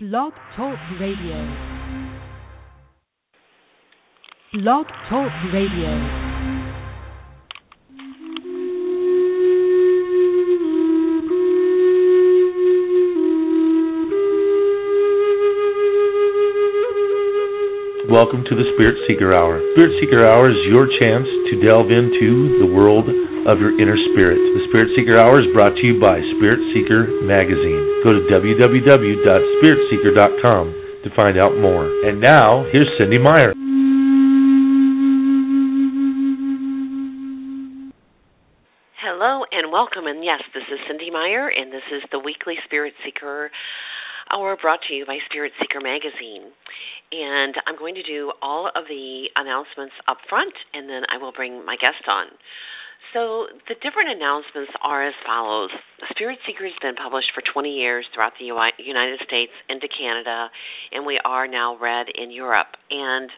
Blog Talk Radio. Blog Talk Radio. Welcome to the Spirit Seeker Hour. Spirit Seeker Hour is your chance to delve into the world of your inner spirit. The Spirit Seeker Hour is brought to you by Spirit Seeker Magazine. Go to www.spiritseeker.com to find out more. And now, here's Cynde Meyer. Hello and welcome. And yes, this is Cynde Meyer, and this is the weekly Spirit Seeker Hour brought to you by Spirit Seeker Magazine. And I'm going to do all of the announcements up front, and then I will bring my guest on. So, the different announcements are as follows Spirit Seeker has been published for 20 years throughout the United States into Canada, and we are now read in Europe. And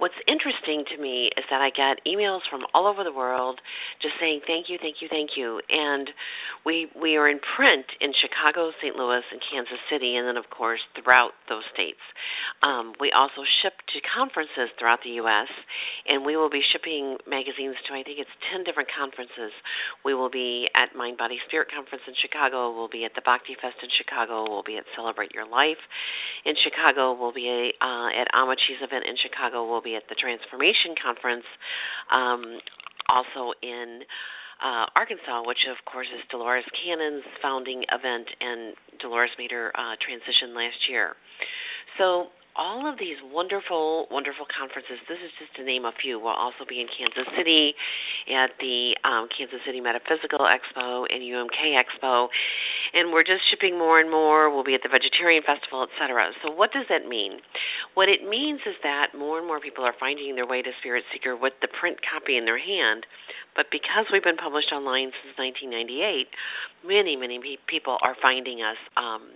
what's interesting to me is that I get emails from all over the world just saying thank you, thank you, thank you. And we we are in print in Chicago, St. Louis, and Kansas City, and then of course throughout those states. Um, we also ship to conferences throughout the U.S., and we will be shipping magazines to I think it's ten different conferences. We will be at Mind Body Spirit Conference in Chicago. We'll be at the Bhakti Fest in Chicago. We'll be at Celebrate Your Life in Chicago. We'll be uh, at Ammachi's event in Chicago. We'll be be at the Transformation Conference, um, also in uh, Arkansas, which of course is Dolores Cannon's founding event, and Dolores made her uh, transition last year. So all of these wonderful, wonderful conferences. This is just to name a few. We'll also be in Kansas City at the um, Kansas City Metaphysical Expo and UMK Expo, and we're just shipping more and more. We'll be at the Vegetarian Festival, etc. So, what does that mean? What it means is that more and more people are finding their way to Spirit Seeker with the print copy in their hand. But because we've been published online since 1998, many, many people are finding us. Um,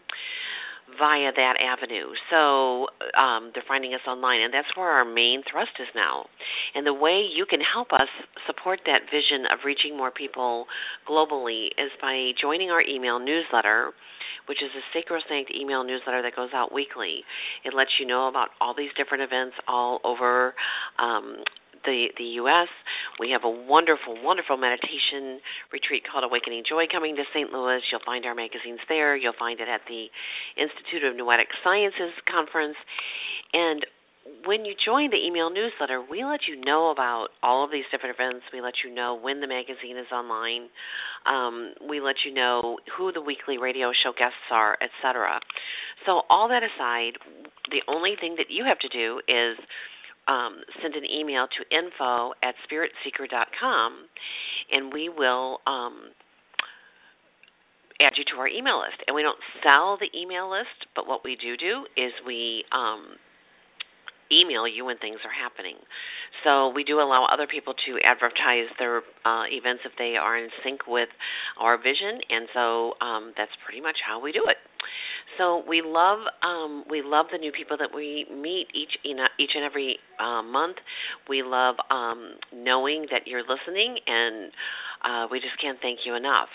via that avenue. So um, they're finding us online, and that's where our main thrust is now. And the way you can help us support that vision of reaching more people globally is by joining our email newsletter. Which is a sacrosanct email newsletter that goes out weekly. It lets you know about all these different events all over um, the the U.S. We have a wonderful, wonderful meditation retreat called Awakening Joy coming to St. Louis. You'll find our magazines there. You'll find it at the Institute of Noetic Sciences conference. And when you join the email newsletter, we let you know about all of these different events. We let you know when the magazine is online. Um, we let you know who the weekly radio show guests are, etc. So, all that aside, the only thing that you have to do is um, send an email to info at spiritseeker.com and we will um, add you to our email list. And we don't sell the email list, but what we do do is we um, email you when things are happening. So we do allow other people to advertise their uh, events if they are in sync with our vision, and so um, that's pretty much how we do it. So we love um, we love the new people that we meet each you know, each and every uh, month. We love um, knowing that you're listening, and uh, we just can't thank you enough.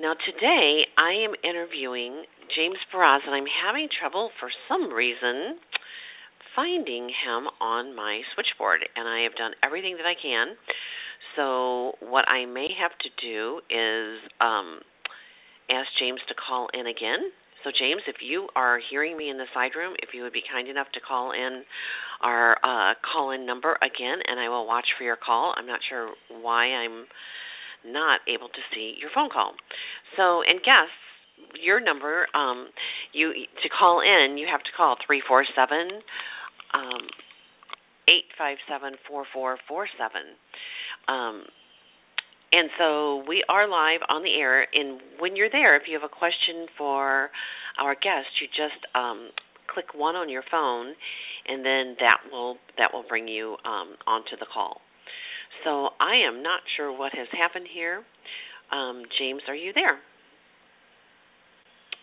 Now today I am interviewing James Baraz, and I'm having trouble for some reason finding him on my switchboard, and I have done everything that I can. So what I may have to do is um, ask James to call in again so, James, if you are hearing me in the side room, if you would be kind enough to call in our uh, call in number again, and I will watch for your call. I'm not sure why I'm not able to see your phone call. So, and guests, your number, um, you to call in, you have to call three four seven um, eight five seven four four four seven. And so we are live on the air. And when you're there, if you have a question for our guest, you just um, click one on your phone, and then that will that will bring you um, onto the call. So I am not sure what has happened here. Um, James, are you there?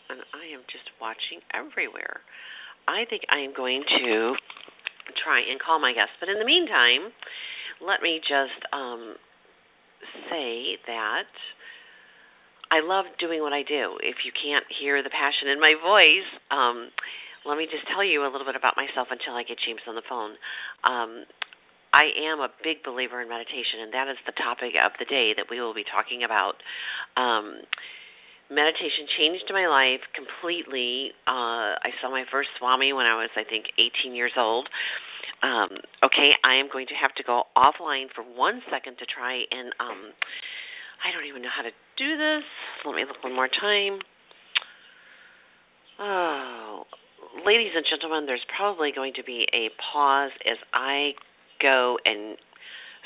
And I am just watching everywhere. I think I am going to try and call my guest. But in the meantime, let me just um, say that I love doing what I do. If you can't hear the passion in my voice, um, let me just tell you a little bit about myself until I get James on the phone. Um, I am a big believer in meditation, and that is the topic of the day that we will be talking about. Um, meditation changed my life completely. Uh, I saw my first Swami when I was, I think, 18 years old. Um, okay, I am going to have to go offline for one second to try and. Um, I don't even know how to do this. Let me look one more time. Oh, ladies and gentlemen, there's probably going to be a pause as I go and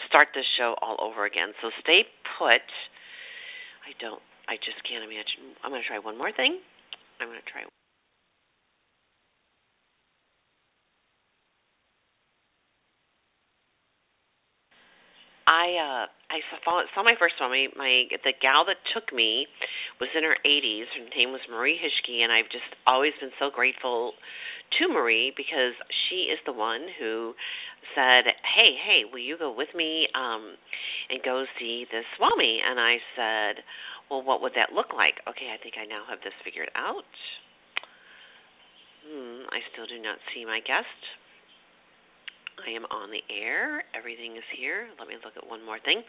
start this show all over again. So stay put. I don't I just can't imagine. I'm going to try one more thing. I'm going to try I uh I saw saw my first one. My, my the gal that took me was in her 80s. Her name was Marie Hishke, and I've just always been so grateful to Marie because she is the one who said, "Hey, hey, will you go with me um and go see this Swami?" And I said, "Well, what would that look like?" Okay, I think I now have this figured out. Hmm, I still do not see my guest. I am on the air. Everything is here. Let me look at one more thing.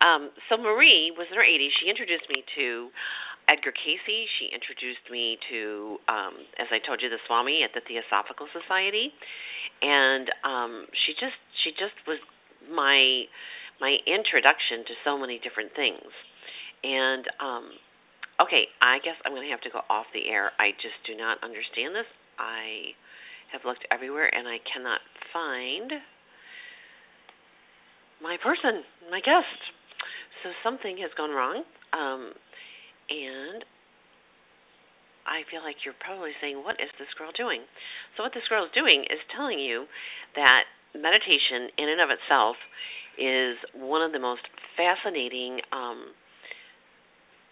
Um, so Marie was in her 80s. She introduced me to Edgar Cayce. She introduced me to, um, as I told you, the Swami at the Theosophical Society and um she just she just was my my introduction to so many different things and um okay i guess i'm going to have to go off the air i just do not understand this i have looked everywhere and i cannot find my person my guest so something has gone wrong um and I feel like you're probably saying, What is this girl doing? So, what this girl is doing is telling you that meditation, in and of itself, is one of the most fascinating, um,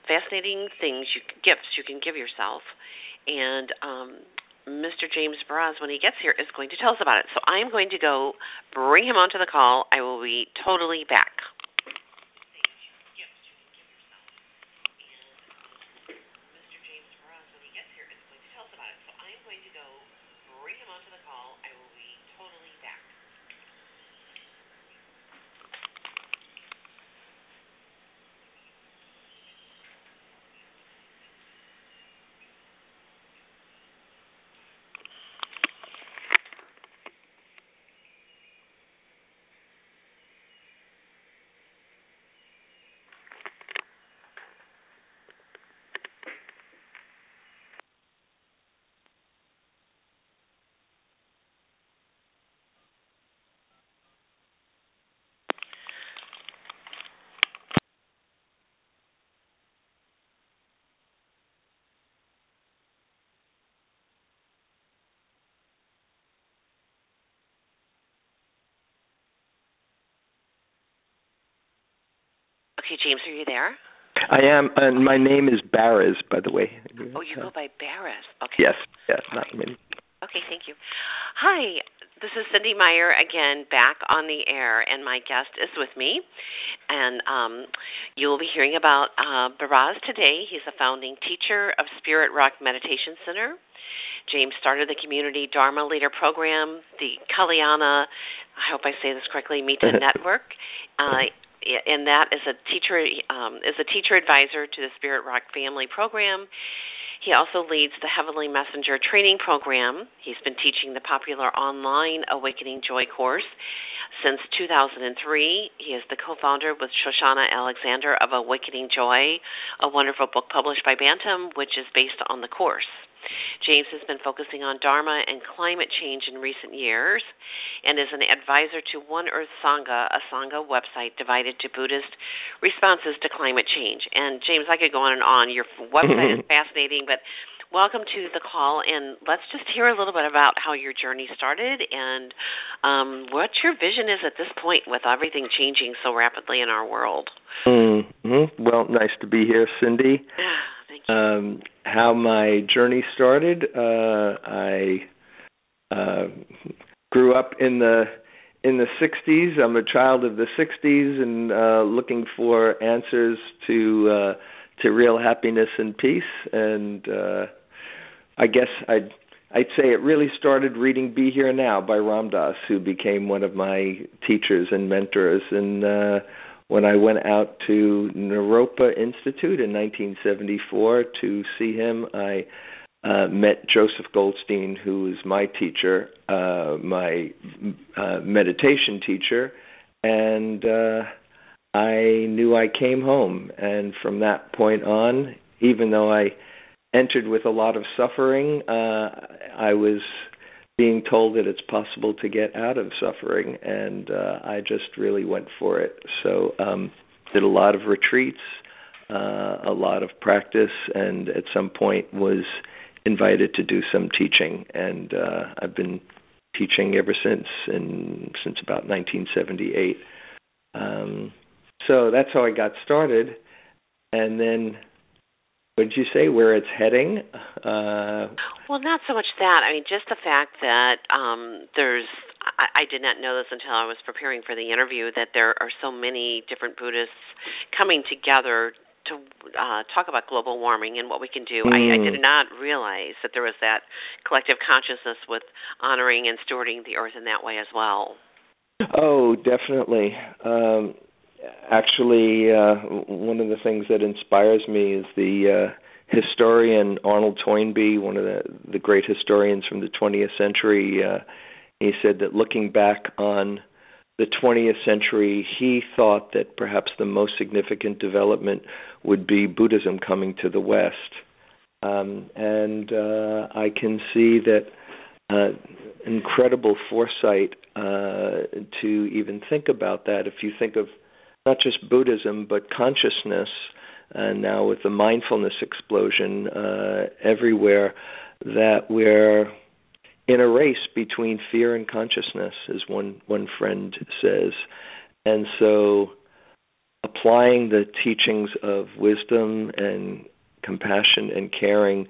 fascinating things, you, gifts you can give yourself. And um, Mr. James Baraz, when he gets here, is going to tell us about it. So, I'm going to go bring him onto the call. I will be totally back. Okay, James, are you there? I am, and my name is Baraz, by the way. Oh, you go by Baraz. Okay. Yes, yes, not me. Okay, thank you. Hi, this is Cynde Meyer again, back on the air, and my guest is with me. And um, you will be hearing about uh, Baraz today. He's a founding teacher of Spirit Rock Meditation Center. James started the Community Dharma Leader Program, the Kalyana, I hope I say this correctly, Mitta Network. Uh, and that is a teacher um, is a teacher advisor to the Spirit Rock Family Program. He also leads the Heavenly Messenger Training Program. He's been teaching the popular online Awakening Joy course since 2003. He is the co-founder with Shoshana Alexander of Awakening Joy, a wonderful book published by Bantam, which is based on the course. James has been focusing on Dharma and climate change in recent years and is an advisor to One Earth Sangha, a Sangha website devoted to Buddhist responses to climate change. And James, I could go on and on. Your website is fascinating, but welcome to the call and let's just hear a little bit about how your journey started and um, what your vision is at this point with everything changing so rapidly in our world. Mm-hmm. Well, nice to be here, Cynde. Um, how my journey started, uh, I uh, grew up in the in the 60s. I'm a child of the 60s and uh, looking for answers to uh, to real happiness and peace. And uh, I guess I'd I'd say it really started reading "Be Here Now" by Ram Dass, who became one of my teachers and mentors. And uh, when I went out to Naropa Institute in 1974 to see him, I uh, met Joseph Goldstein, who was my teacher, uh, my uh, meditation teacher, and uh, I knew I came home. And from that point on, even though I entered with a lot of suffering, uh, I was being told that it's possible to get out of suffering, and uh, I just really went for it. So, um, did a lot of retreats, uh, a lot of practice, and at some point was invited to do some teaching, and uh, I've been teaching ever since, and since about 1978. Um, so that's how I got started, and then did you say where it's heading? Uh, well, not so much that. I mean, just the fact that um, there's. I, I did not know this until I was preparing for the interview that there are so many different Buddhists coming together to uh, talk about global warming and what we can do. Mm. I, I did mm. not realize that there was that collective consciousness with honoring and stewarding the earth in that way as well. Oh, definitely. Um, actually, uh, one of the things that inspires me is the uh, historian Arnold Toynbee, one of the the great historians from the 20th century. Uh, he said that looking back on the 20th century, he thought that perhaps the most significant development would be Buddhism coming to the West. Um, and uh, I can see that uh, incredible foresight uh, to even think about that. If you think of not just Buddhism, but consciousness, and now with the mindfulness explosion uh, everywhere, that we're in a race between fear and consciousness, as one one friend says, and so applying the teachings of wisdom and compassion and caring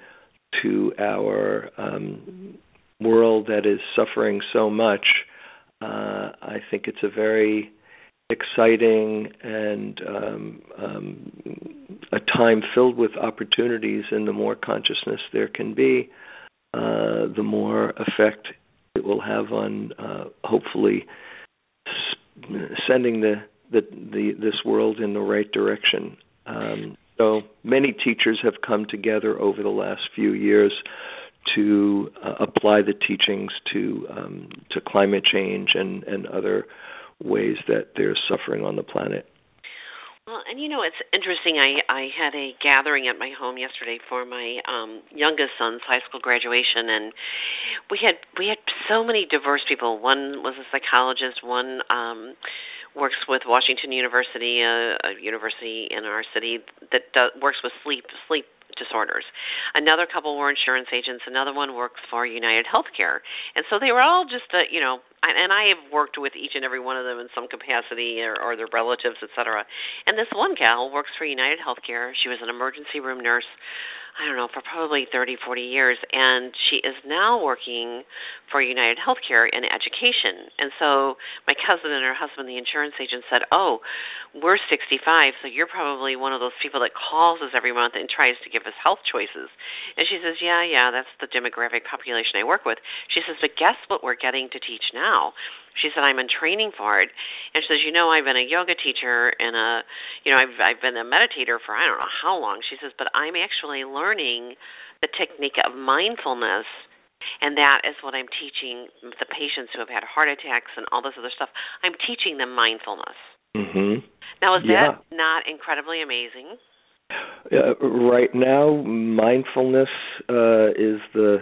to our um, world that is suffering so much, uh, I think it's a very exciting and um, um, a time filled with opportunities, and the more consciousness there can be, uh, the more effect it will have on uh, hopefully sending the, the, the this world in the right direction. Um, so many teachers have come together over the last few years to uh, apply the teachings to um, to climate change and, and other ways that there's suffering on the planet. Well, and you know it's interesting. I I had a gathering at my home yesterday for my um youngest son's high school graduation, and we had we had so many diverse people. One was a psychologist. One um works with Washington University, a, a university in our city that does, works with sleep sleep disorders. Another couple were insurance agents. Another one works for United Healthcare. And so they were all just, uh, you know, and I have worked with each and every one of them in some capacity or, or their relatives, et cetera. And this one gal works for United Healthcare. She was an emergency room nurse I don't know, for probably 30, 40 years, and she is now working for United Healthcare in education. And so my cousin and her husband, the insurance agent, said, "Oh, we're 65, so you're probably one of those people that calls us every month and tries to give us health choices." And she says, "Yeah, yeah, that's the demographic population I work with." She says, "But guess what we're getting to teach now?" She said, "I'm in training for it." And she says, "You know, I've been a yoga teacher and a, you know, I've I've been a meditator for I don't know how long." She says, "But I'm actually learning the technique of mindfulness." And that is what I'm teaching the patients who have had heart attacks and all this other stuff. I'm teaching them mindfulness. Mm-hmm. Now, is yeah. that not incredibly amazing? Uh, right now, mindfulness uh, is the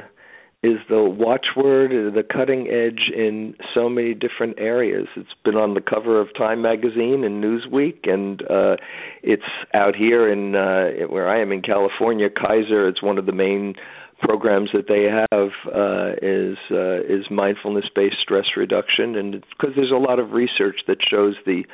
is the watchword, the cutting edge in so many different areas. It's been on the cover of Time magazine and Newsweek, and uh, it's out here in uh, where I am in California. Kaiser, it's one of the main programs that they have uh, is uh, is mindfulness based stress reduction, and because there's a lot of research that shows the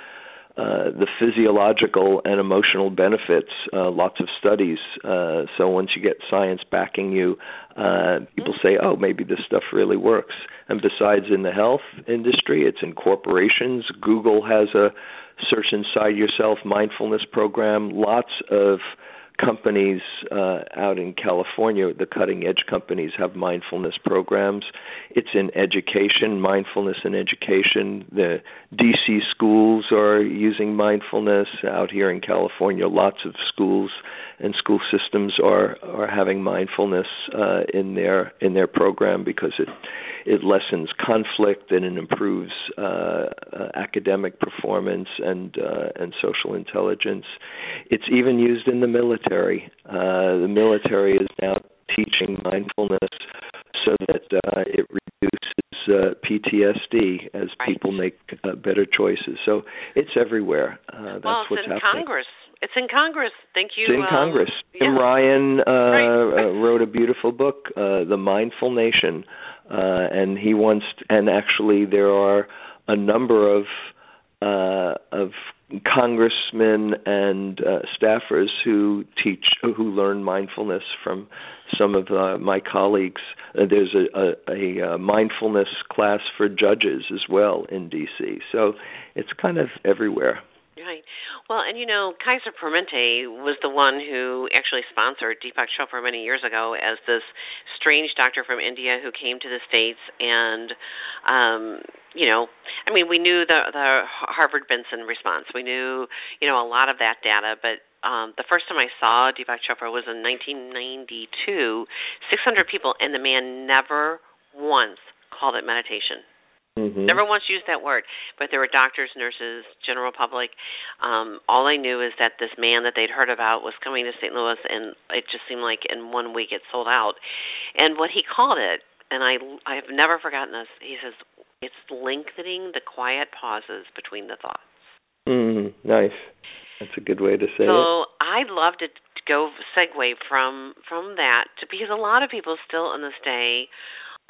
uh, the physiological and emotional benefits. Uh, lots of studies. Uh, so once you get science backing you, uh, people say, "Oh, maybe this stuff really works." And besides, in the health industry, it's in corporations. Google has a search inside yourself mindfulness program. Lots of companies uh, out in California, the cutting edge companies, have mindfulness programs. It's in education, mindfulness in education. The DC schools are using mindfulness. Out here in California, lots of schools and school systems are are having mindfulness uh, in their in their program because it it lessens conflict and it improves uh, uh, academic performance and uh, and social intelligence. It's even used in the military. Uh, the military is now teaching mindfulness so that uh, it reduces uh, PTSD as right. people make uh, better choices. So it's everywhere. Uh, that's well, what's in happening. Congress. It's in Congress. Thank you. It's in um, Congress. yeah. Tim Ryan uh, Right. uh, wrote a beautiful book, uh, The Mindful Nation, uh, and he wants. to, And actually, there are a number of uh, of congressmen and uh, staffers who teach who learn mindfulness from some of uh, my colleagues. Uh, there's a, a, a, uh, mindfulness class for judges as well in DC. So it's kind of everywhere. Right. Well, and you know, Kaiser Permanente was the one who actually sponsored Deepak Chopra many years ago as this strange doctor from India who came to the states and um you know, I mean, we knew the the Harvard Benson response. We knew, you know, a lot of that data, but um the first time I saw Deepak Chopra was in 1992, 600 people and the man never once called it meditation. Mm-hmm. Never once used that word, but there were doctors, nurses, general public. Um, all I knew is that this man that they'd heard about was coming to St. Louis, and it just seemed like in one week it sold out. And what he called it, and I I have never forgotten this. He says it's lengthening the quiet pauses between the thoughts. Mm, nice. That's a good way to say so it. So I'd love to go segue from from that to because a lot of people still in this day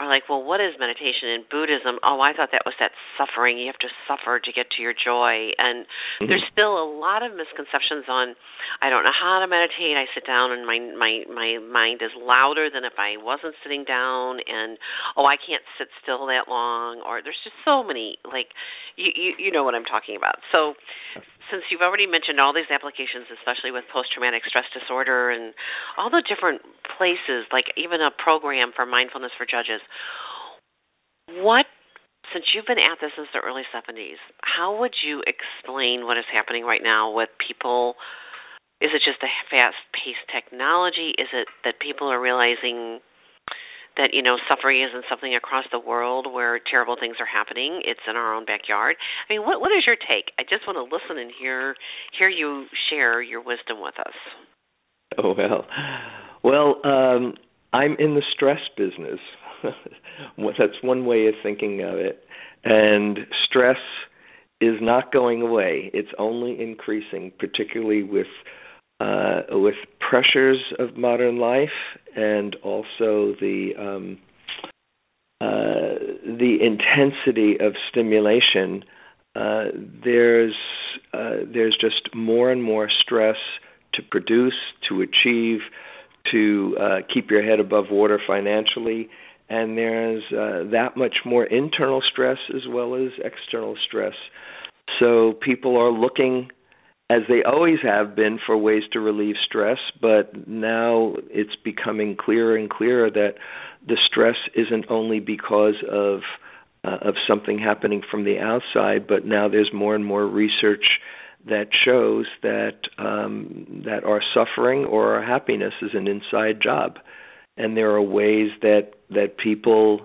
are like, well, what is meditation in Buddhism? Oh, I thought that was that suffering. You have to suffer to get to your joy. And Mm-hmm. there's still a lot of misconceptions on I don't know how to meditate. I sit down and my my my mind is louder than if I wasn't sitting down and oh, I can't sit still that long or there's just so many like you you, you know what I'm talking about. So since you've already mentioned all these applications, especially with post traumatic stress disorder and all the different places, like even a program for mindfulness for judges, what, since you've been at this since the early 70s, how would you explain what is happening right now with people? Is it just a fast paced technology? Is it that people are realizing that you know suffering isn't something across the world where terrible things are happening it's in our own backyard i mean what what is your take i just want to listen and hear hear you share your wisdom with us Oh well. Well, um I'm in the stress business. That's one way of thinking of it. And stress is not going away. It's only increasing, particularly with uh, with pressures of modern life and also the um, uh, the intensity of stimulation. Uh, there's uh, there's just more and more stress to produce, to achieve, to uh, keep your head above water financially, and there's uh, that much more internal stress as well as external stress. So people are looking as they always have been for ways to relieve stress, but now it's becoming clearer and clearer that the stress isn't only because of uh, of something happening from the outside, but now there's more and more research that shows that um, that our suffering or our happiness is an inside job, and there are ways that that people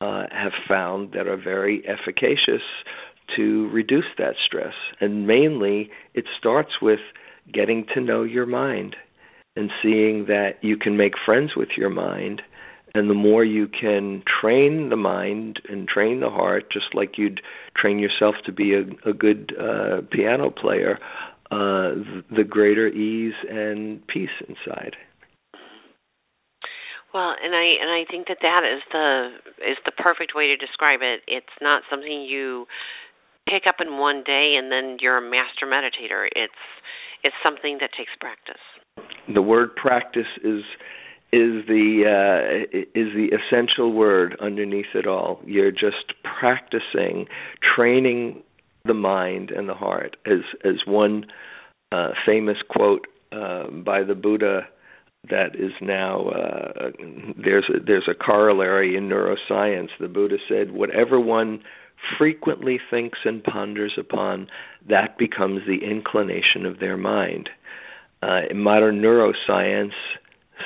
uh, have found that are very efficacious to reduce that stress. And mainly, it starts with getting to know your mind and seeing that you can make friends with your mind. And the more you can train the mind and train the heart, just like you'd train yourself to be a, a good uh, piano player, uh, the greater ease and peace inside. Well, and I and I think that that is the is the perfect way to describe it. It's not something you pick up in one day and then you're a master meditator. It's it's something that takes practice. The word practice is is the uh, is the essential word underneath it all. You're just practicing, training the mind and the heart. As as one uh, famous quote uh, by the Buddha that is now uh, there's a, there's a corollary in neuroscience. The Buddha said, whatever one frequently thinks and ponders upon, that becomes the inclination of their mind. Uh, modern neuroscience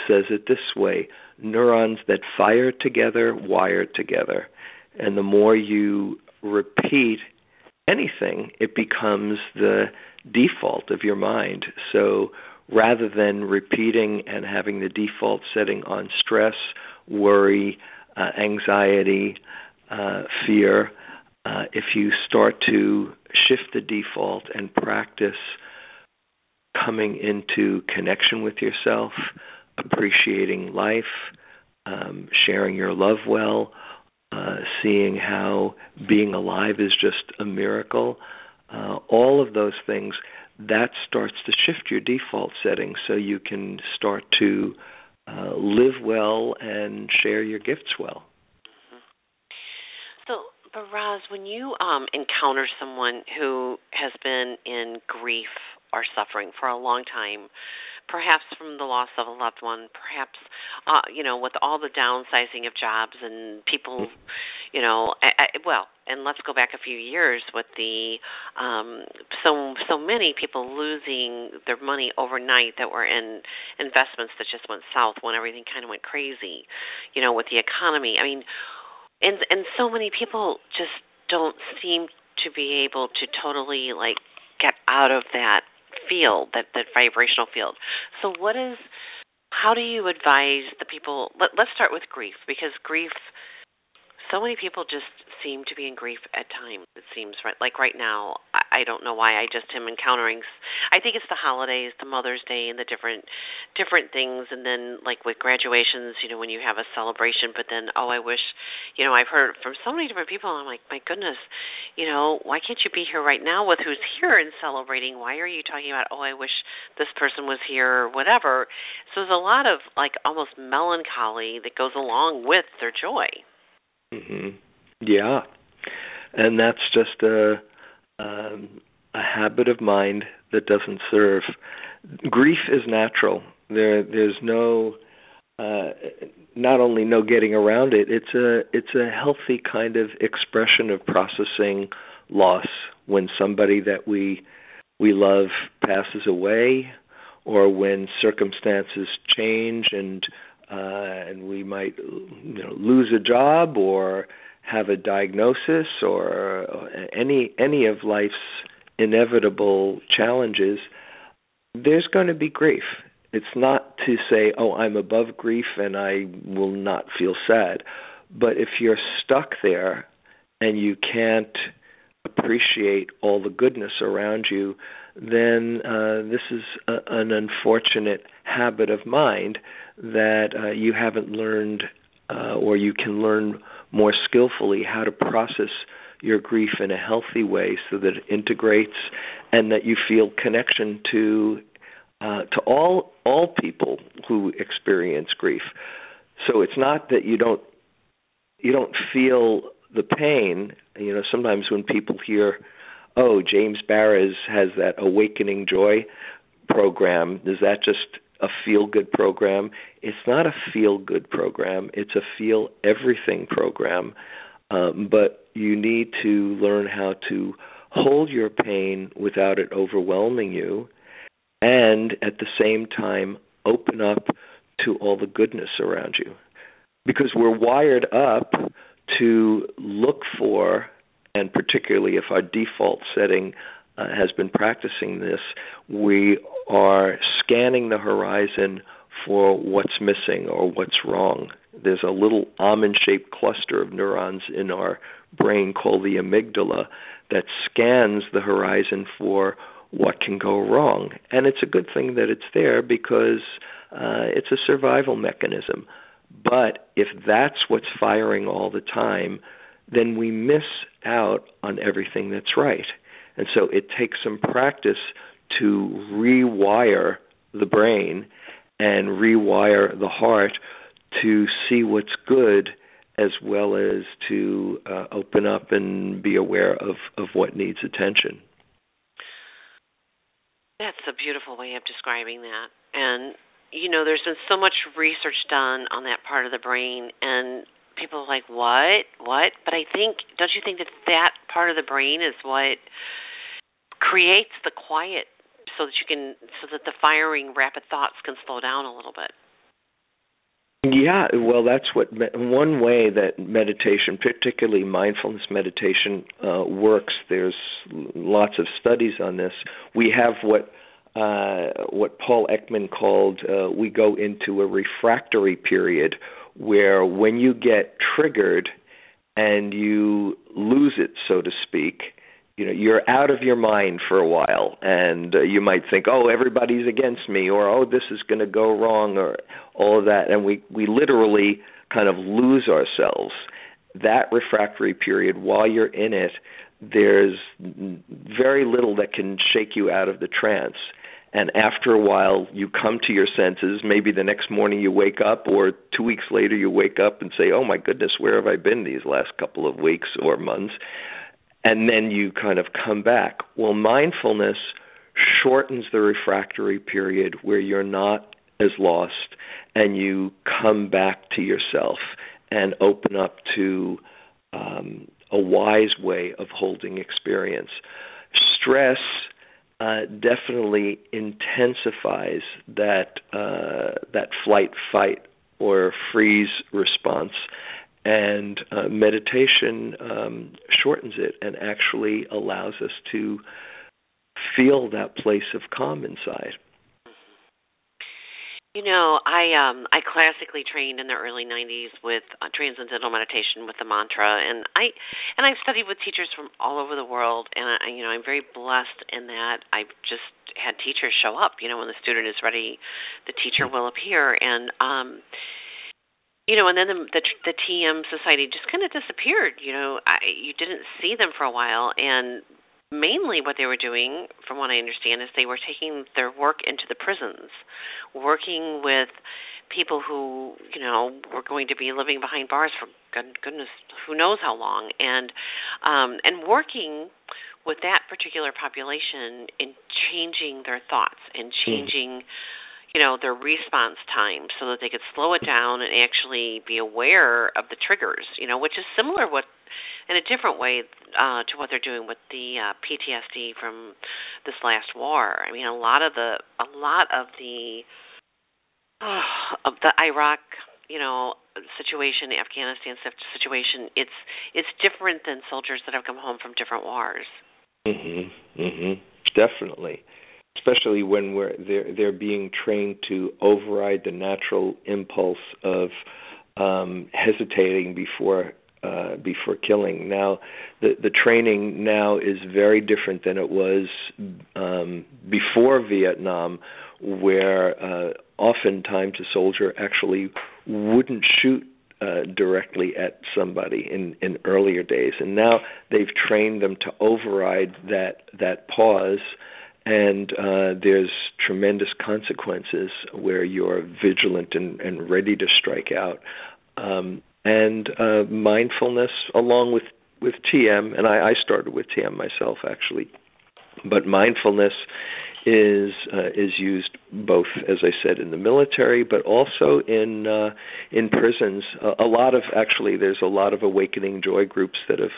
says it this way: neurons that fire together wire together, and the more you repeat anything, it becomes the default of your mind. So rather than repeating and having the default setting on stress, worry, uh, anxiety, uh, fear, uh, if you start to shift the default and practice coming into connection with yourself, appreciating life, um, sharing your love well, uh, seeing how being alive is just a miracle, uh, all of those things, that starts to shift your default settings so you can start to uh, live well and share your gifts well. Mm-hmm. Baraz, when you um, encounter someone who has been in grief or suffering for a long time, perhaps from the loss of a loved one, perhaps uh, you know with all the downsizing of jobs and people, you know, I, I, well, and let's go back a few years with the um, so so many people losing their money overnight that were in investments that just went south when everything kind of went crazy, you know, with the economy. I mean, and and so many people just don't seem to be able to totally like get out of that field, that that vibrational field. So what is how do you advise the people let, let's start with grief because grief so many people just seem to be in grief at times. It seems right, like right now. I, don't know why. I just am encountering. I think it's the holidays, the Mother's Day, and the different different things. And then like with graduations, you know, when you have a celebration, but then oh, I wish, you know, I've heard from so many different people. I'm like, my goodness, you know, why can't you be here right now with who's here and celebrating? Why are you talking about oh, I wish this person was here or whatever? So there's a lot of like almost melancholy that goes along with their joy. Mm-hmm. Yeah, and that's just a um, a habit of mind that doesn't serve. Grief is natural. There, there's no uh, not only no getting around it. It's a it's a healthy kind of expression of processing loss when somebody that we we love passes away, or when circumstances change and uh, and we might you know lose a job or have a diagnosis or any any of life's inevitable challenges, there's going to be grief. It's not to say, "Oh, I'm above grief and I will not feel sad." But if you're stuck there and you can't appreciate all the goodness around you, then uh, this is a, an unfortunate habit of mind that uh, you haven't learned uh, or you can learn more skillfully how to process your grief in a healthy way so that it integrates and that you feel connection to uh, to all all people who experience grief. So it's not that you don't you don't feel the pain. You know, sometimes when people hear, "Oh, James Baraz has that awakening joy program," does that just a feel good program. It's not a feel good program, it's a feel everything program. Um, but you need to learn how to hold your pain without it overwhelming you, and at the same time, open up to all the goodness around you. Because we're wired up to look for, and particularly if our default setting uh, has been practicing this, we are scanning the horizon for what's missing or what's wrong. There's a little almond shaped cluster of neurons in our brain called the amygdala that scans the horizon for what can go wrong. And it's a good thing that it's there because uh, it's a survival mechanism. But if that's what's firing all the time, then we miss out on everything that's right. And so it takes some practice to rewire the brain and rewire the heart to see what's good as well as to uh, open up and be aware of, of what needs attention. That's a beautiful way of describing that. And you know, there's been so much research done on that part of the brain and people are like, "What? What?" But I think don't you think that that part of the brain is what creates the quiet so that you can so that the firing rapid thoughts can slow down a little bit. Yeah, well, that's what one way that meditation, particularly mindfulness meditation, uh, works. There's lots of studies on this. We have what uh, what Paul Ekman called uh, we go into a refractory period, where when you get triggered and you lose it, so to speak, you know you're out of your mind for a while and uh, you might think oh everybody's against me or oh this is going to go wrong or all of that and we we literally kind of lose ourselves. That refractory period while you're in it there's very little that can shake you out of the trance. And after a while you come to your senses. Maybe the next morning you wake up or 2 weeks later you wake up and say oh my goodness where have i been these last couple of weeks or months and then you kind of come back. Well, mindfulness shortens the refractory period where you're not as lost and you come back to yourself and open up to um, a wise way of holding experience. Stress uh, definitely intensifies that uh, that flight, fight, or freeze response, and uh, meditation um, shortens it and actually allows us to feel that place of calm inside. You know, I um I classically trained in the early 90s with uh, transcendental meditation with the mantra and I and I've studied with teachers from all over the world and I you know, I'm very blessed in that I've just had teachers show up, you know, when the student is ready, the teacher will appear and um you know, and then the the, the TM Society just kind of disappeared. You know, I, you didn't see them for a while, and mainly what they were doing, from what I understand, is they were taking their work into the prisons, working with people who you know were going to be living behind bars for goodness who knows how long, and um, and working with that particular population in changing their thoughts and hmm. changing. Mm you know their response time so that they could slow it down and actually be aware of the triggers you know which is similar what in a different way uh to what they're doing with the uh PTSD from this last war. I mean a lot of the a lot of the uh, of the Iraq you know situation Afghanistan situation it's it's different than soldiers that have come home from different wars. Mhm mhm definitely especially when we're they're they're being trained to override the natural impulse of um, hesitating before uh, before killing. Now, the the training now is very different than it was um, before Vietnam, where uh, oftentimes a soldier actually wouldn't shoot uh, directly at somebody in in earlier days, and now they've trained them to override that that pause and uh, there's tremendous consequences where you're vigilant and, and ready to strike out. Um, and uh, mindfulness, along with with TM, and I, I started with TM myself actually, but mindfulness is uh, is used both, as I said, in the military, but also in uh, in prisons. A, a lot of actually, there's a lot of awakening joy groups that have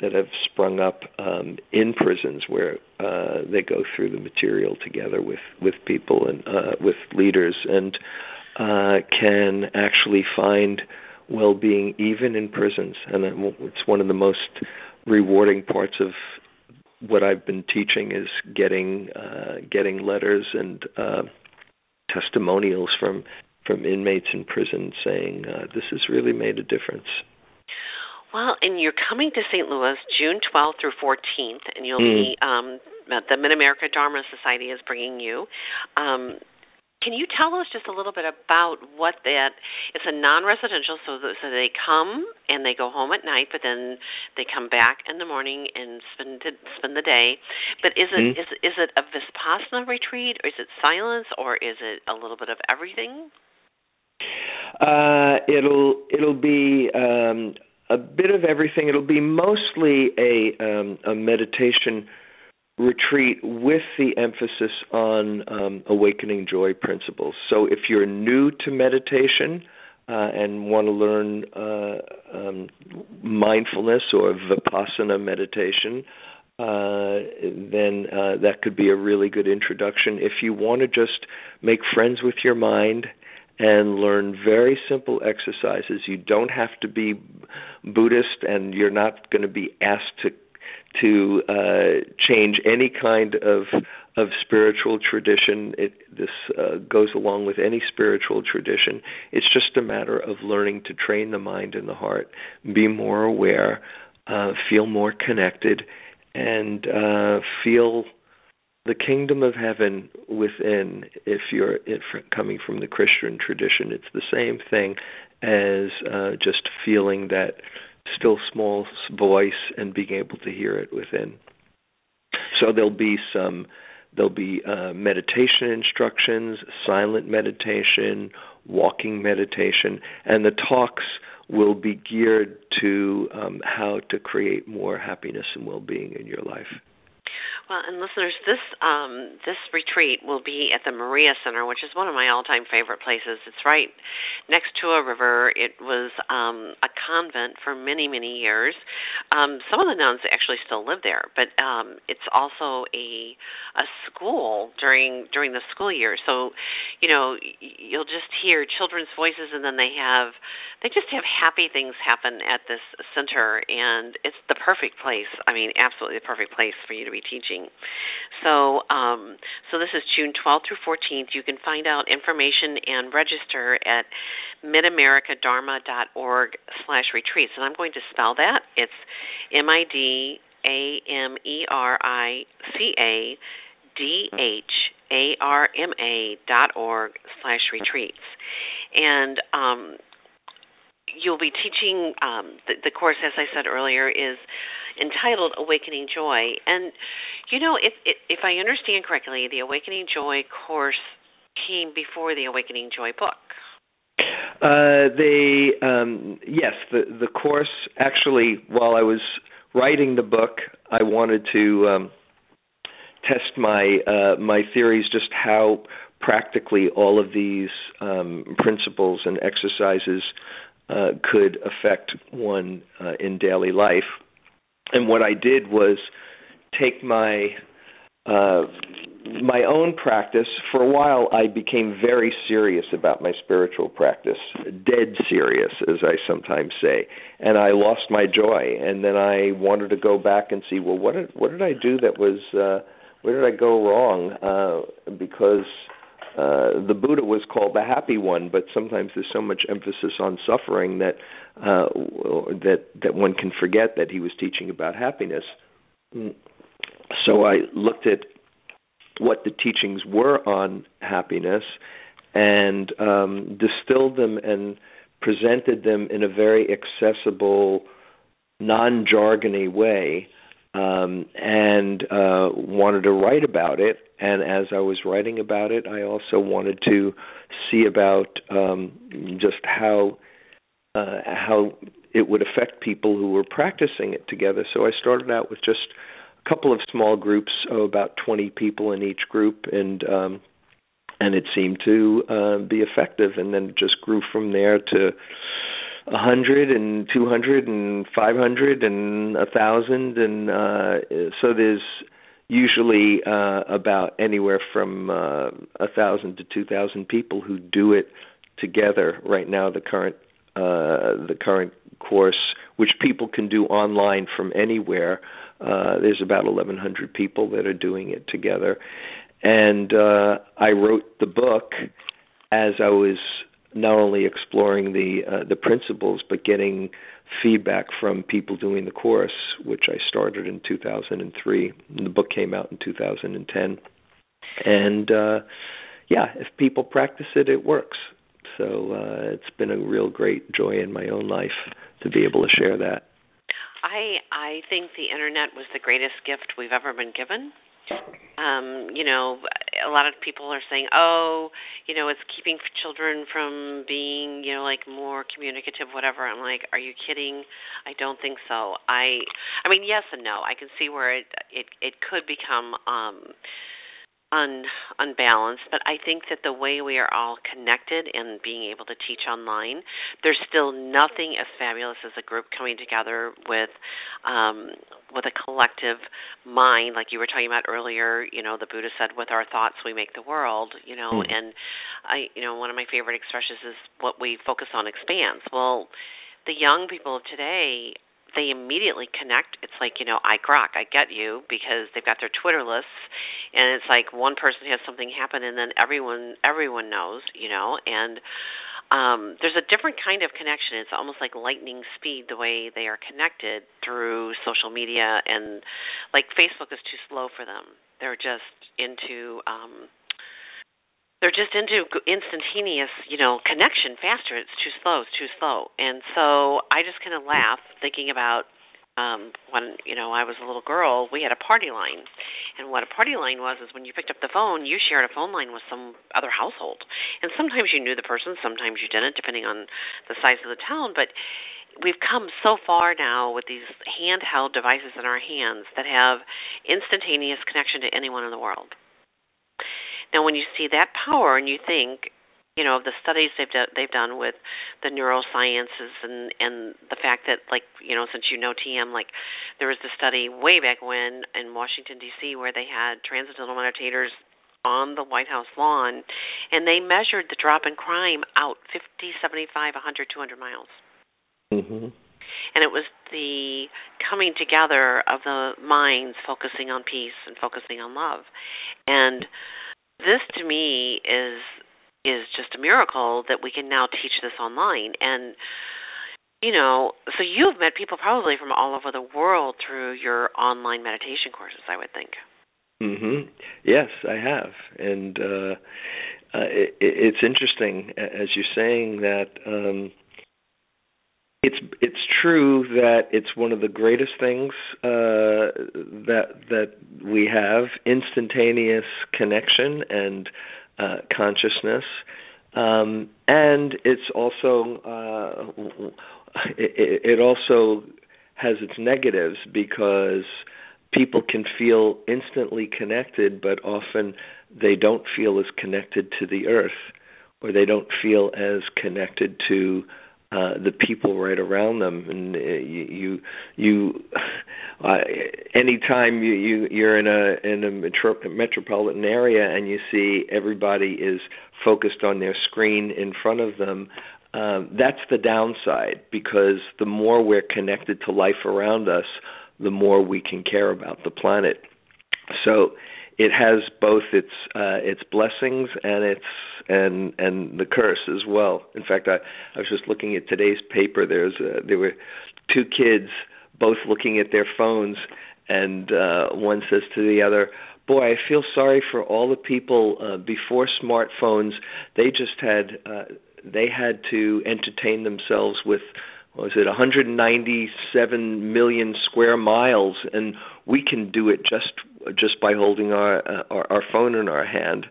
that have sprung up um, in prisons where uh, they go through the material together with with people and uh, with leaders and uh, can actually find well-being even in prisons and it's one of the most rewarding parts of what I've been teaching is getting uh, getting letters and uh, testimonials from from inmates in prison saying uh, this has really made a difference. Well, and you're coming to St. Louis June 12th through 14th, and you'll mm. be um, the Mid America Dharma Society is bringing you. Um, can you tell us just a little bit about what that? It's a non-residential, so so they come and they go home at night, but then they come back in the morning and spend spend the day. But is it mm. is is it a vipassana retreat, or is it silence, or is it a little bit of everything? Uh, it'll it'll be um, a bit of everything. It'll be mostly a um, a meditation retreat with the emphasis on um, awakening joy principles. So if you're new to meditation uh, and want to learn uh, um, mindfulness or vipassana meditation, uh, then uh, that could be a really good introduction. If you want to just make friends with your mind and learn very simple exercises, you don't have to be Buddhist, and you're not going to be asked to to uh, change any kind of of spiritual tradition. It, this uh, goes along with any spiritual tradition. It's just a matter of learning to train the mind and the heart, be more aware, uh, feel more connected, and uh, feel the kingdom of heaven within. If you're if coming from the Christian tradition, it's the same thing as uh, just feeling that still small voice and being able to hear it within. So there'll be some there'll be uh, meditation instructions, silent meditation, walking meditation, and the talks will be geared to um, how to create more happiness and well-being in your life. Well, and listeners, this um, this retreat will be at the Maria Center, which is one of my all-time favorite places. It's right next to a river. It was um, a convent for many, many years. Um, some of the nuns actually still live there, but um, it's also a a school during during the school year. So, you know, you'll just hear children's voices, and then they have they just have happy things happen at this center, and it's the perfect place. I mean, absolutely the perfect place for you to be teaching So, um, so this is June 12th through 14th. You can find out information and register at midamericadharma.org slash retreats. And I'm going to spell that. It's M-I-D-A-M-E-R-I-C-A-D-H-A-R-M-A dot org slash retreats. And um, you'll be teaching um, the, the course, as I said earlier, is entitled Awakening Joy. And you know, if if I understand correctly, the Awakening Joy course came before the Awakening Joy book. Uh, they um, yes, the the course actually, while I was writing the book, I wanted to um, test my uh, my theories, just how practically all of these um, principles and exercises uh, could affect one uh, in daily life and what I did was take my uh, my own practice. For a while, I became very serious about my spiritual practice, dead serious, as I sometimes say, and I lost my joy. And then I wanted to go back and see, well, what did what did I do that was uh, where did I go wrong? Uh, because uh, the Buddha was called the happy one, but sometimes there's so much emphasis on suffering that uh, that that one can forget that he was teaching about happiness. So I looked at what the teachings were on happiness and um, distilled them and presented them in a very accessible, non-jargony way, um, and uh, wanted to write about it. And as I was writing about it, I also wanted to see about um, just how uh, how it would affect people who were practicing it together. So I started out with just a couple of small groups, oh, about 20 people in each group, and um, and it seemed to uh, be effective. And then it just grew from there to a hundred and two hundred and five hundred and a thousand, and uh, so there's usually uh, about anywhere from uh, a thousand to two thousand people who do it together right now. The current uh, the current course, which people can do online from anywhere. Uh, there's about 1,100 people that are doing it together, and uh, I wrote the book as I was not only exploring the uh, the principles but getting feedback from people doing the course, which I started in 2003. And the book came out in 2010, and uh, yeah, if people practice it, it works. So uh, it's been a real great joy in my own life to be able to share that. I I think the internet was the greatest gift we've ever been given. Um, you know, a lot of people are saying, "Oh, you know, it's keeping children from being, you know, like more communicative, whatever." I'm like, "Are you kidding? I don't think so." I, I mean, yes and no. I can see where it it it could become um un unbalanced but i think that the way we are all connected and being able to teach online there's still nothing as fabulous as a group coming together with um with a collective mind like you were talking about earlier you know the buddha said with our thoughts we make the world you know mm. and i you know one of my favorite expressions is what we focus on expands well the young people of today they immediately connect. It's like, you know, I grok, I get you because they've got their Twitter lists and it's like one person has something happen and then everyone everyone knows, you know, and um there's a different kind of connection. It's almost like lightning speed the way they are connected through social media and like Facebook is too slow for them. They're just into um they're just into instantaneous, you know, connection faster. It's too slow. It's too slow. And so I just kind of laugh thinking about um when you know I was a little girl, we had a party line. And what a party line was is when you picked up the phone, you shared a phone line with some other household. And sometimes you knew the person, sometimes you didn't depending on the size of the town, but we've come so far now with these handheld devices in our hands that have instantaneous connection to anyone in the world. Now, when you see that power and you think, you know, of the studies they've do, they've done with the neurosciences and and the fact that, like, you know, since you know TM, like, there was the study way back when in Washington D.C. where they had transcendental meditators on the White House lawn, and they measured the drop in crime out 50, 75, 100, 200 miles. Mm-hmm. And it was the coming together of the minds focusing on peace and focusing on love. And this to me is is just a miracle that we can now teach this online. And you know so you've met people probably from all over the world through your online meditation courses i would think. Mhm yes i have. And uh, uh it, it's interesting as you're saying that um it's it's true that it's one of the greatest things uh, that that we have instantaneous connection and uh, consciousness, um, and it's also uh, it, it also has its negatives because people can feel instantly connected, but often they don't feel as connected to the earth, or they don't feel as connected to uh, the people right around them, and uh, you you, uh, anytime you, you you're in a in a metro, metropolitan area and you see everybody is focused on their screen in front of them. Um, that's the downside because the more we're connected to life around us, the more we can care about the planet. So it has both its uh, its blessings and its and and the curse as well. In fact, I I was just looking at today's paper. There's uh, there were two kids both looking at their phones, and uh, one says to the other, "Boy, I feel sorry for all the people uh, before smartphones. They just had uh, they had to entertain themselves with." was it 197 million square miles and we can do it just just by holding our uh, our, our phone in our hand.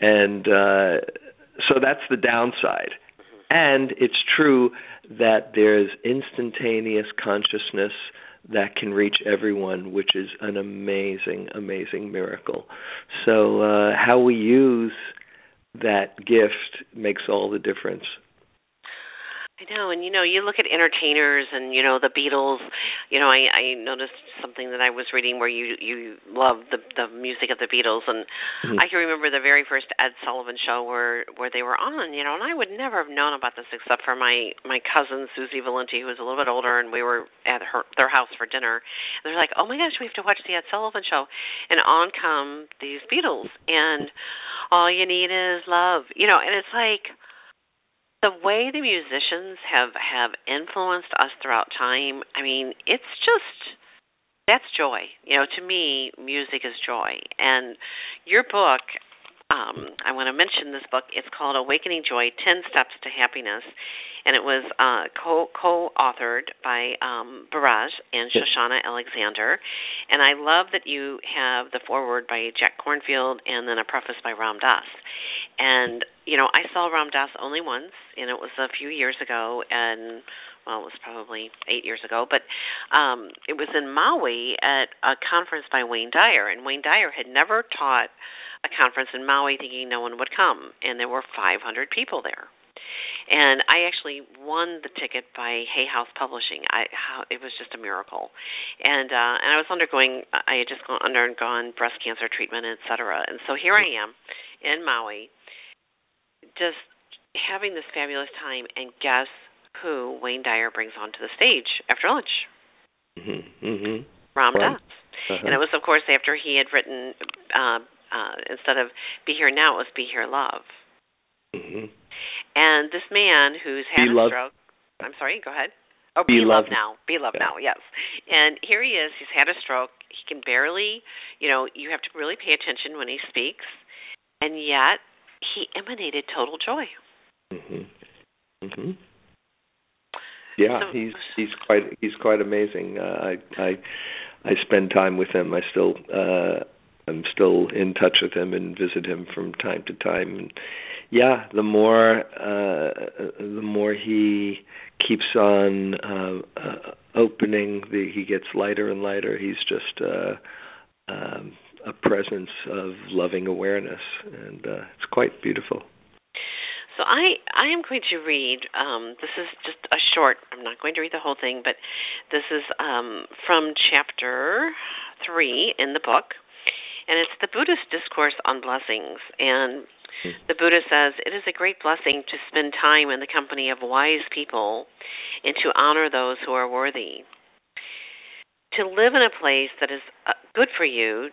And uh so that's the downside. And it's true that there's instantaneous consciousness that can reach everyone which is an amazing amazing miracle. So uh how we use that gift makes all the difference I know, and you know, you look at entertainers, and you know the Beatles. You know, I I noticed something that I was reading where you you love the the music of the Beatles, and mm-hmm. I can remember the very first Ed Sullivan show where where they were on. You know, and I would never have known about this except for my my cousin Susie Valenti, who was a little bit older, and we were at her their house for dinner. And they're like, "Oh my gosh, we have to watch the Ed Sullivan show," and on come these Beatles, and all you need is love. You know, and it's like the way the musicians have have influenced us throughout time i mean it's just that's joy. You know to me music is joy. And your book um i want to mention this book. It's called awakening joy 10 steps to happiness. And it was uh, co co-authored by um, Baraz and Shoshana Alexander. And I love that you have the foreword by Jack Kornfield and then a preface by Ram Dass. And you know, I saw Ram Dass only once, and it was a few years ago, and well, it was probably eight years ago, but um, it was in Maui at a conference by Wayne Dyer, and Wayne Dyer had never taught a conference in Maui thinking no one would come, and there were 500 people there. And I actually won the ticket by Hay House Publishing. I how it was just a miracle, and uh, and I was undergoing. I had just gone, undergone breast cancer treatment, et cetera. And so here I am in Maui, just having this fabulous time. And guess who Wayne Dyer brings onto the stage after lunch? Mm-hmm. mm-hmm. Ram Dass. Uh-huh. And it was, of course, after he had written uh, uh, instead of Be Here Now, it was Be Here Love. Mm-hmm. And this man who's had be a love. stroke. I'm sorry. Go ahead. Oh, be, be love now. Be love yeah. now. Yes. And here he is. He's had a stroke. He can barely. You know, you have to really pay attention when he speaks, and yet he emanated total joy. Mhm. Mhm. Yeah, So- he's he's quite he's quite amazing. Uh, I I I spend time with him. I still uh I'm still in touch with him and visit him from time to time. And yeah, the more uh the more he keeps on uh, uh opening, the he gets lighter and lighter. He's just uh um presence of loving awareness and uh it's quite beautiful. So I I am going to read. Um, this is just a short. I'm not going to read the whole thing, but this is um, from chapter three in the book, and it's the Buddhist discourse on blessings. And the Buddha says it is a great blessing to spend time in the company of wise people, and to honor those who are worthy. To live in a place that is uh, good for you,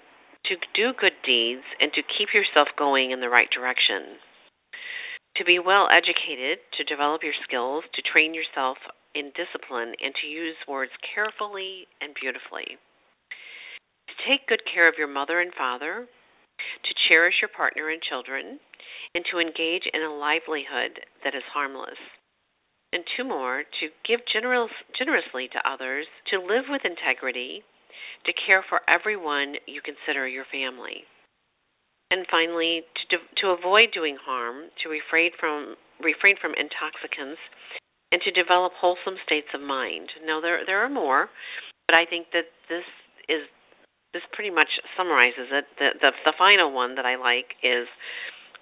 to do good deeds, and to keep yourself going in the right direction to be well educated, to develop your skills, to train yourself in discipline, and to use words carefully and beautifully. To take good care of your mother and father, to cherish your partner and children, and to engage in a livelihood that is harmless. And two more, to give generous, generously to others, to live with integrity, to care for everyone you consider your family and finally to to avoid doing harm, to refrain from refrain from intoxicants, and to develop wholesome states of mind. Now there there are more, but I think that this is this pretty much summarizes it. The the, the final one that I like is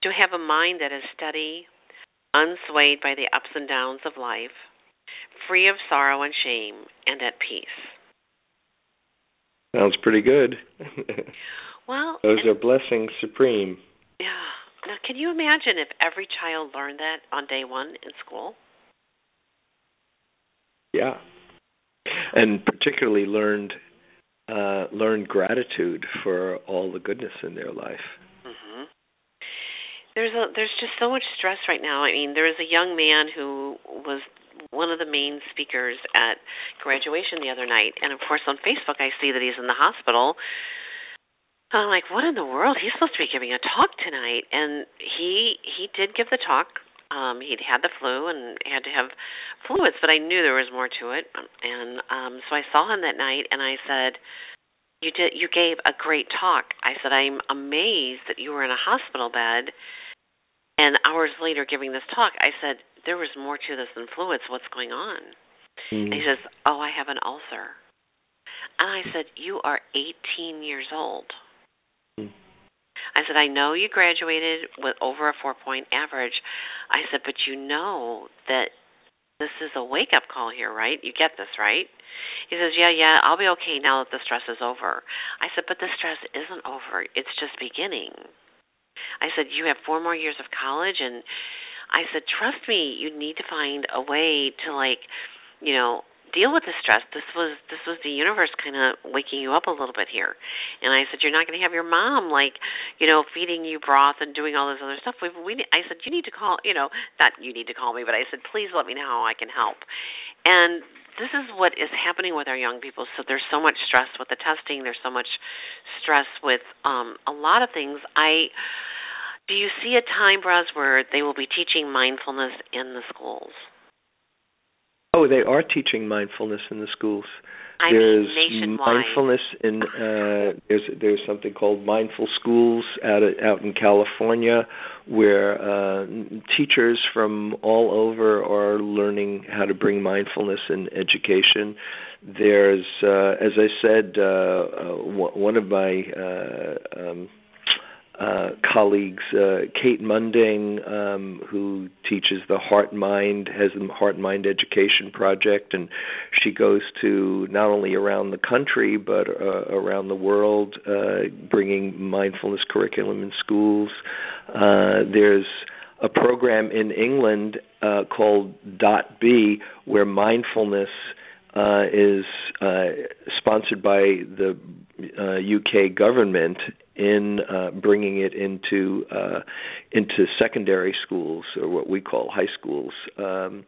to have a mind that is steady, unswayed by the ups and downs of life, free of sorrow and shame, and at peace. Sounds pretty good. Well, Those and- are blessings supreme. Yeah. Now, can you imagine if every child learned that on day one in school? Yeah. And particularly learned uh learned gratitude for all the goodness in their life. hmm There's a there's just so much stress right now. I mean, there was a young man who was one of the main speakers at graduation the other night, and of course on Facebook I see that he's in the hospital. I'm like, what in the world? He's supposed to be giving a talk tonight, and he he did give the talk. Um, he'd had the flu and had to have fluids, but I knew there was more to it, and um, so I saw him that night, and I said, "You did. You gave a great talk." I said, "I'm amazed that you were in a hospital bed, and hours later giving this talk." I said, "There was more to this than fluids. What's going on?" And he mm-hmm. says, "Oh, I have an ulcer." And I said, "You are 18 years old." Mm. I said, I know you graduated with over a four point average. I said, but you know that this is a wake up call here, right? You get this, right? He says, Yeah, yeah, I'll be okay now that the stress is over. I said, But the stress isn't over, it's just beginning. I said, You have four more years of college and I said, Trust me, you need to find a way to like, you know, deal with the stress. This was this was the universe kind of waking you up a little bit here. And I said, you're not going to have your mom like, you know, feeding you broth and doing all this other stuff. We, we I said you need to call, you know, not you need to call me, but I said please let me know how I can help. And this is what is happening with our young people. So there's so much stress with the testing. There's so much stress with um a lot of things. I do you see a time, where they will be teaching mindfulness in the schools? Oh, they are teaching mindfulness in the schools. I there's mean, mindfulness in uh, there's there's something called mindful schools out of, out in California where uh, teachers from all over are learning how to bring mindfulness in education. There's, uh, as I said, uh, uh, one of my uh, um, uh, colleagues, uh, Kate Munding, um, who teaches the Heart Mind, has the Heart Mind Education Project, and she goes to not only around the country but uh, around the world, uh, bringing mindfulness curriculum in schools. Uh, there's a program in England uh, called Dot B, where mindfulness is sponsored by the uh, UK government in uh, bringing it into uh, into secondary schools or what we call high schools. Um,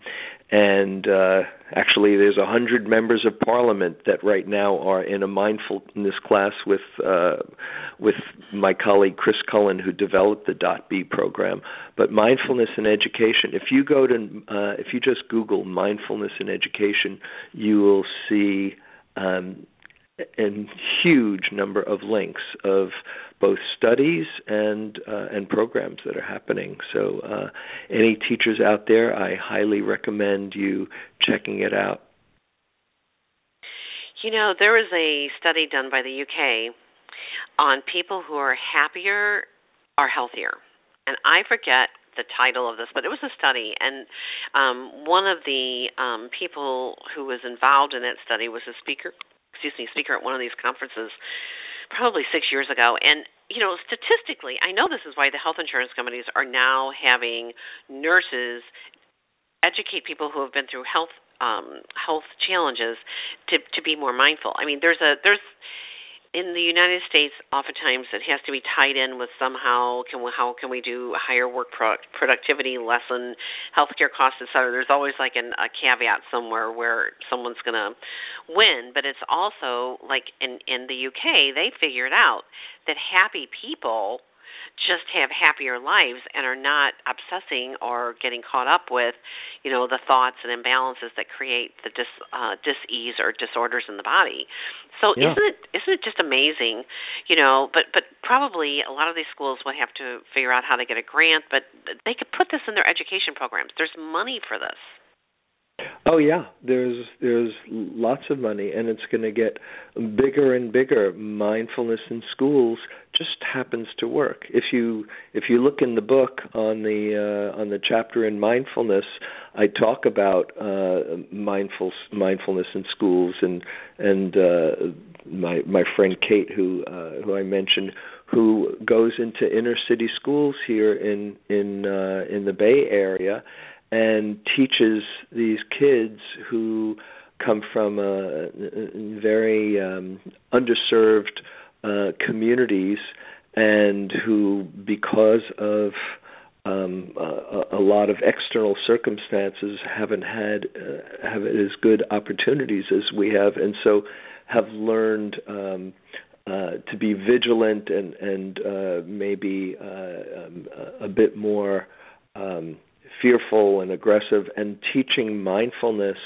and uh, actually, there's a hundred members of parliament that right now are in a mindfulness class with uh, with my colleague Chris Cullen, who developed the Dot B program. But mindfulness in education, if you go to uh, if you just Google mindfulness in education, you will see. Um, a huge number of links of both studies and uh, and programs that are happening. So, uh, any teachers out there, I highly recommend you checking it out. You know, there was a study done by the UK on people who are happier are healthier, and I forget the title of this, but it was a study, and um, one of the um, people who was involved in that study was a speaker excuse me, speaker at one of these conferences probably six years ago. And, you know, statistically, I know this is why the health insurance companies are now having nurses educate people who have been through health um health challenges to to be more mindful. I mean, there's a there's in the United States, oftentimes it has to be tied in with somehow can we, how can we do higher work pro- productivity, lessen healthcare costs, et cetera. There's always like an, a caveat somewhere where someone's going to win, but it's also like in in the UK they figured out that happy people just have happier lives and are not obsessing or getting caught up with, you know, the thoughts and imbalances that create the dis uh, dis-ease or disorders in the body. So yeah. isn't it isn't it just amazing, you know? But but probably a lot of these schools would have to figure out how to get a grant, but they could put this in their education programs. There's money for this. Oh yeah, there's there's lots of money, and it's going to get bigger and bigger. Mindfulness in schools just happens to work. If you if you look in the book on the uh, on the chapter in mindfulness, I talk about uh, mindful mindfulness in schools, and and uh, my my friend Kate, who uh, who I mentioned, who goes into inner city schools here in in uh, in the Bay Area and teaches these kids who come from very um, underserved uh, communities and who, because of um, a, a lot of external circumstances, haven't had uh, have as good opportunities as we have, and so have learned um, uh, to be vigilant and and uh, maybe uh, um, a bit more um, fearful and aggressive, and teaching mindfulness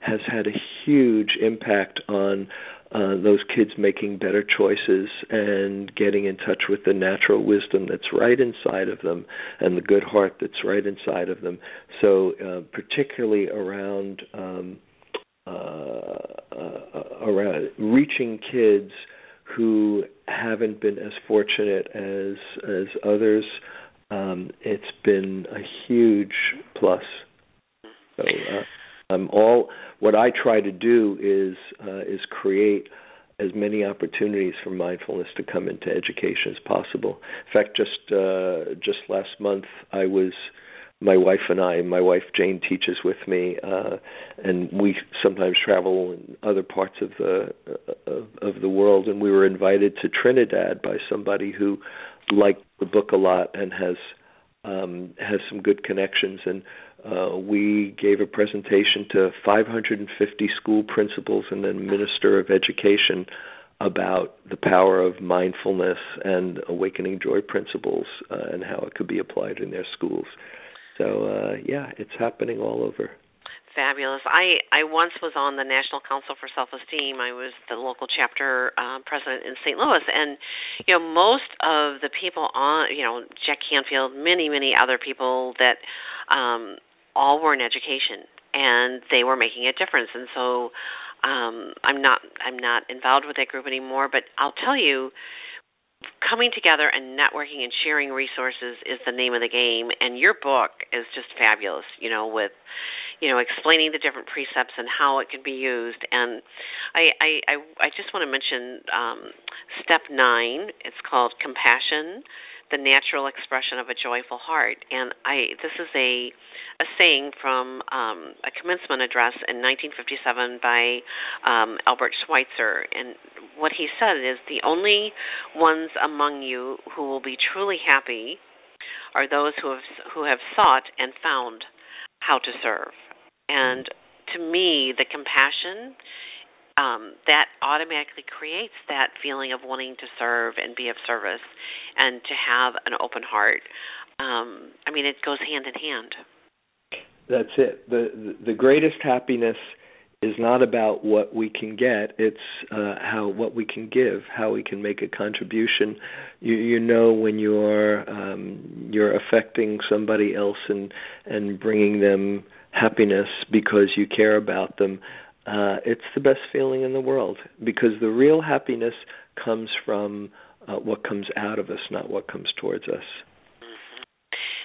has had a huge impact on uh, those kids making better choices and getting in touch with the natural wisdom that's right inside of them and the good heart that's right inside of them. So, uh, particularly around um, uh, uh around reaching kids who haven't been as fortunate as as others um, it's been a huge plus. So, uh, um, all what I try to do is uh, is create as many opportunities for mindfulness to come into education as possible. In fact, just uh, just last month, I was my wife and I. My wife Jane teaches with me, uh, and we sometimes travel in other parts of the uh, of, of the world. And we were invited to Trinidad by somebody who liked the book a lot and has um, has some good connections. And uh, we gave a presentation to 550 school principals and then minister of education about the power of mindfulness and awakening joy principles uh, and how it could be applied in their schools. So uh, yeah, it's happening all over. Fabulous. I I once was on the National Council for Self Esteem. I was the local chapter um, president in St. Louis, and you know most of the people on you know Jack Canfield, many many other people that um, all were in education, and they were making a difference. And so um, I'm not I'm not involved with that group anymore, but I'll tell you coming together and networking and sharing resources is the name of the game and your book is just fabulous you know with you know explaining the different precepts and how it can be used. And i i i, I just want to mention um, step 9 it's called compassion the natural expression of a joyful heart. And i this is a a saying from um, a commencement address in 1957 by um, Albert Schweitzer, and what he said is the only ones among you who will be truly happy are those who have who have sought and found how to serve. And to me, the compassion um, that automatically creates that feeling of wanting to serve and be of service, and to have an open heart. Um, I mean, it goes hand in hand. That's it. the The greatest happiness is not about what we can get it's uh, how what we can give how we can make a contribution you you know when you're um, you're affecting somebody else and and bringing them happiness because you care about them uh, it's the best feeling in the world. Because the real happiness comes from uh, what comes out of us not what comes towards us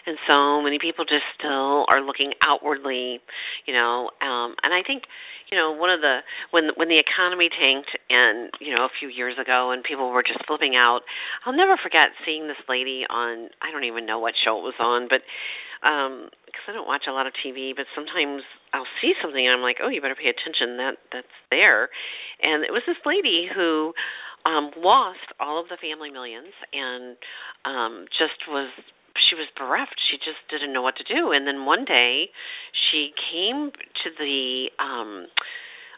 and so many people just still are looking outwardly you know um and i think you know one of the when when the economy tanked and you know a few years ago and people were just flipping out i'll never forget seeing this lady on i don't even know what show it was on but um because i don't watch a lot of tv but sometimes i'll see something and i'm like oh you better pay attention. That that's there. And it was this lady who um lost all of the family millions and um just was she was bereft. She just didn't know what to do. And then one day, she came to the um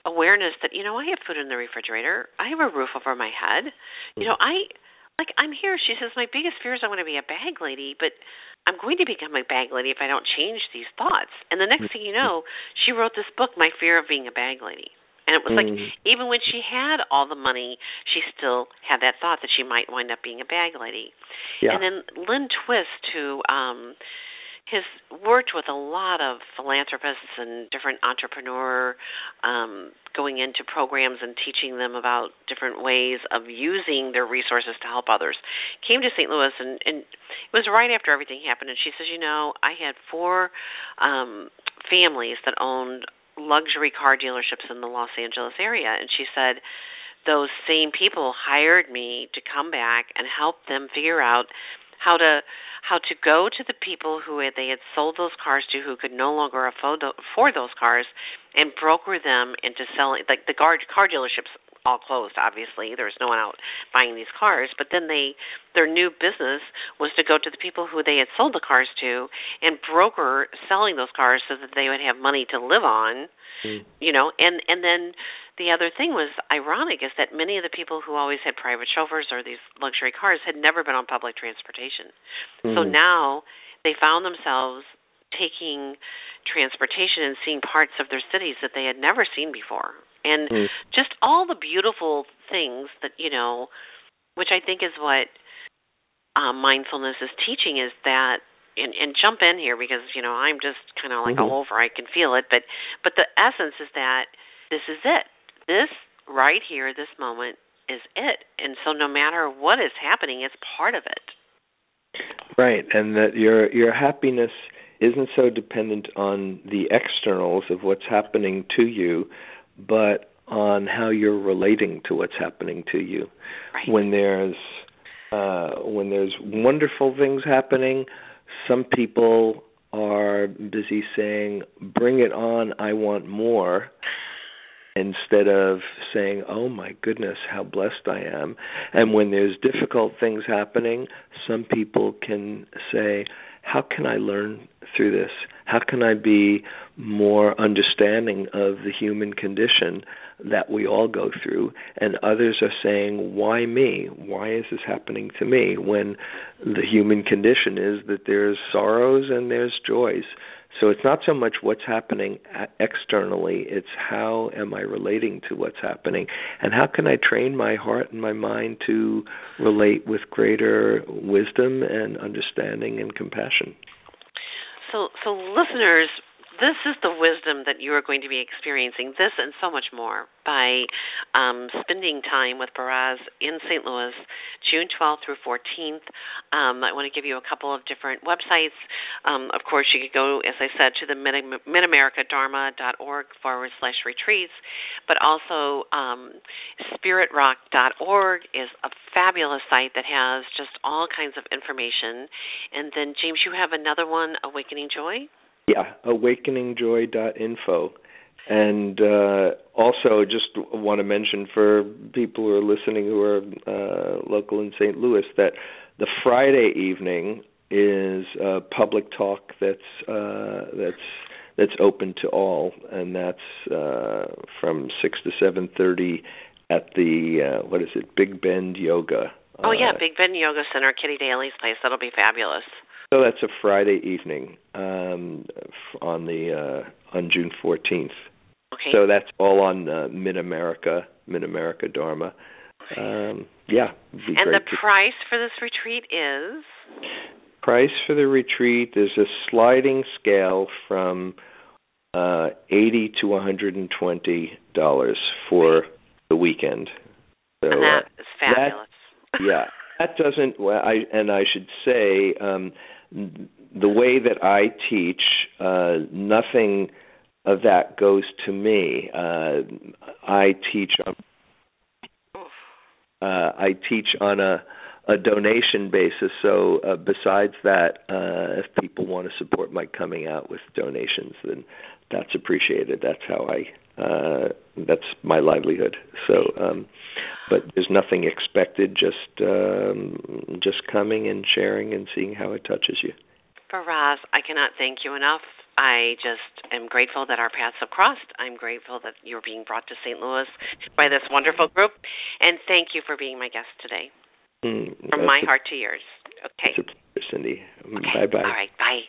awareness that you know I have food in the refrigerator. I have a roof over my head. You know, I like I'm here. She says my biggest fear is I want to be a bag lady, but I'm going to become a bag lady if I don't change these thoughts. And the next thing you know, she wrote this book, My Fear of Being a Bag Lady. And it was like mm. even when she had all the money, she still had that thought that she might wind up being a bag lady. Yeah. And then Lynn Twist, who um has worked with a lot of philanthropists and different entrepreneur um going into programs and teaching them about different ways of using their resources to help others. Came to St. Louis and and it was right after everything happened and she says, "You know, I had four um families that owned luxury car dealerships in the Los Angeles area and she said those same people hired me to come back and help them figure out how to how to go to the people who they had sold those cars to who could no longer afford, those cars and broker them into selling like the car dealerships all closed obviously there was no one out buying these cars but then they their new business was to go to the people who they had sold the cars to and broker selling those cars so that they would have money to live on mm. you know and and then the other thing was ironic is that many of the people who always had private chauffeurs or these luxury cars had never been on public transportation mm. so now they found themselves taking transportation and seeing parts of their cities that they had never seen before and mm. just all the beautiful things that you know which i think is what um, mindfulness is teaching is that and, and jump in here because you know i'm just kind of like mm-hmm. all over i can feel it but but the essence is that this is it this right here this moment is it and so no matter what is happening it's part of it right and that your your happiness isn't so dependent on the externals of what's happening to you but on how you're relating to what's happening to you. Right. When there's uh, when there's wonderful things happening, some people are busy saying, "Bring it on! I want more." Instead of saying, "Oh my goodness, how blessed I am," and when there's difficult things happening, some people can say, "How can I learn through this? How can I be more understanding of the human condition that we all go through? And others are saying, Why me? Why is this happening to me? When the human condition is that there's sorrows and there's joys. So it's not so much what's happening externally, it's how am I relating to what's happening and how can I train my heart and my mind to relate with greater wisdom and understanding and compassion. So so listeners, this is the wisdom that you are going to be experiencing, this and so much more, by um, spending time with Baraz in St. Louis, June 12th through 14th. Um, I want to give you a couple of different websites. Um, of course, you could go, as I said, to the Mid- midamericadharma.org forward slash retreats, but also um, spiritrock.org is a fabulous site that has just all kinds of information. And then, James, you have another one, Awakening Joy? Yeah, awakeningjoy.info. And uh, also, just want to mention for people who are listening who are uh, local in St. Louis that the Friday evening is a public talk that's uh, that's that's open to all, and that's uh, from six to seven thirty at the uh, what is it, Big Bend Yoga. Oh yeah, uh, Big Bend Yoga Center, Kitty Daly's place. That'll be fabulous. So that's a Friday evening um, on the uh, on June 14th. Okay. So that's all on uh, Mid America, Mid America Dharma. Um, yeah. and the to... price for this retreat is? Price for the retreat is a sliding scale from uh, eighty to one hundred and twenty dollars for the weekend. So, and that uh, is fabulous. That, yeah, that doesn't. Well, I and I should say. Um, the way that I teach, uh, nothing of that goes to me. Uh, I teach on uh, I teach on a a donation basis. So uh, besides that, uh, if people want to support my coming out with donations, then that's appreciated. That's how I uh, that's my livelihood. So, um, but there's nothing expected. Just um, just coming and sharing and seeing how it touches you. Baraz, I cannot thank you enough. I just am grateful that our paths have crossed. I'm grateful that you're being brought to St. Louis by this wonderful group, and thank you for being my guest today. Mm, From my heart to yours. Okay. Cynde. Okay. Bye bye. All right. Bye.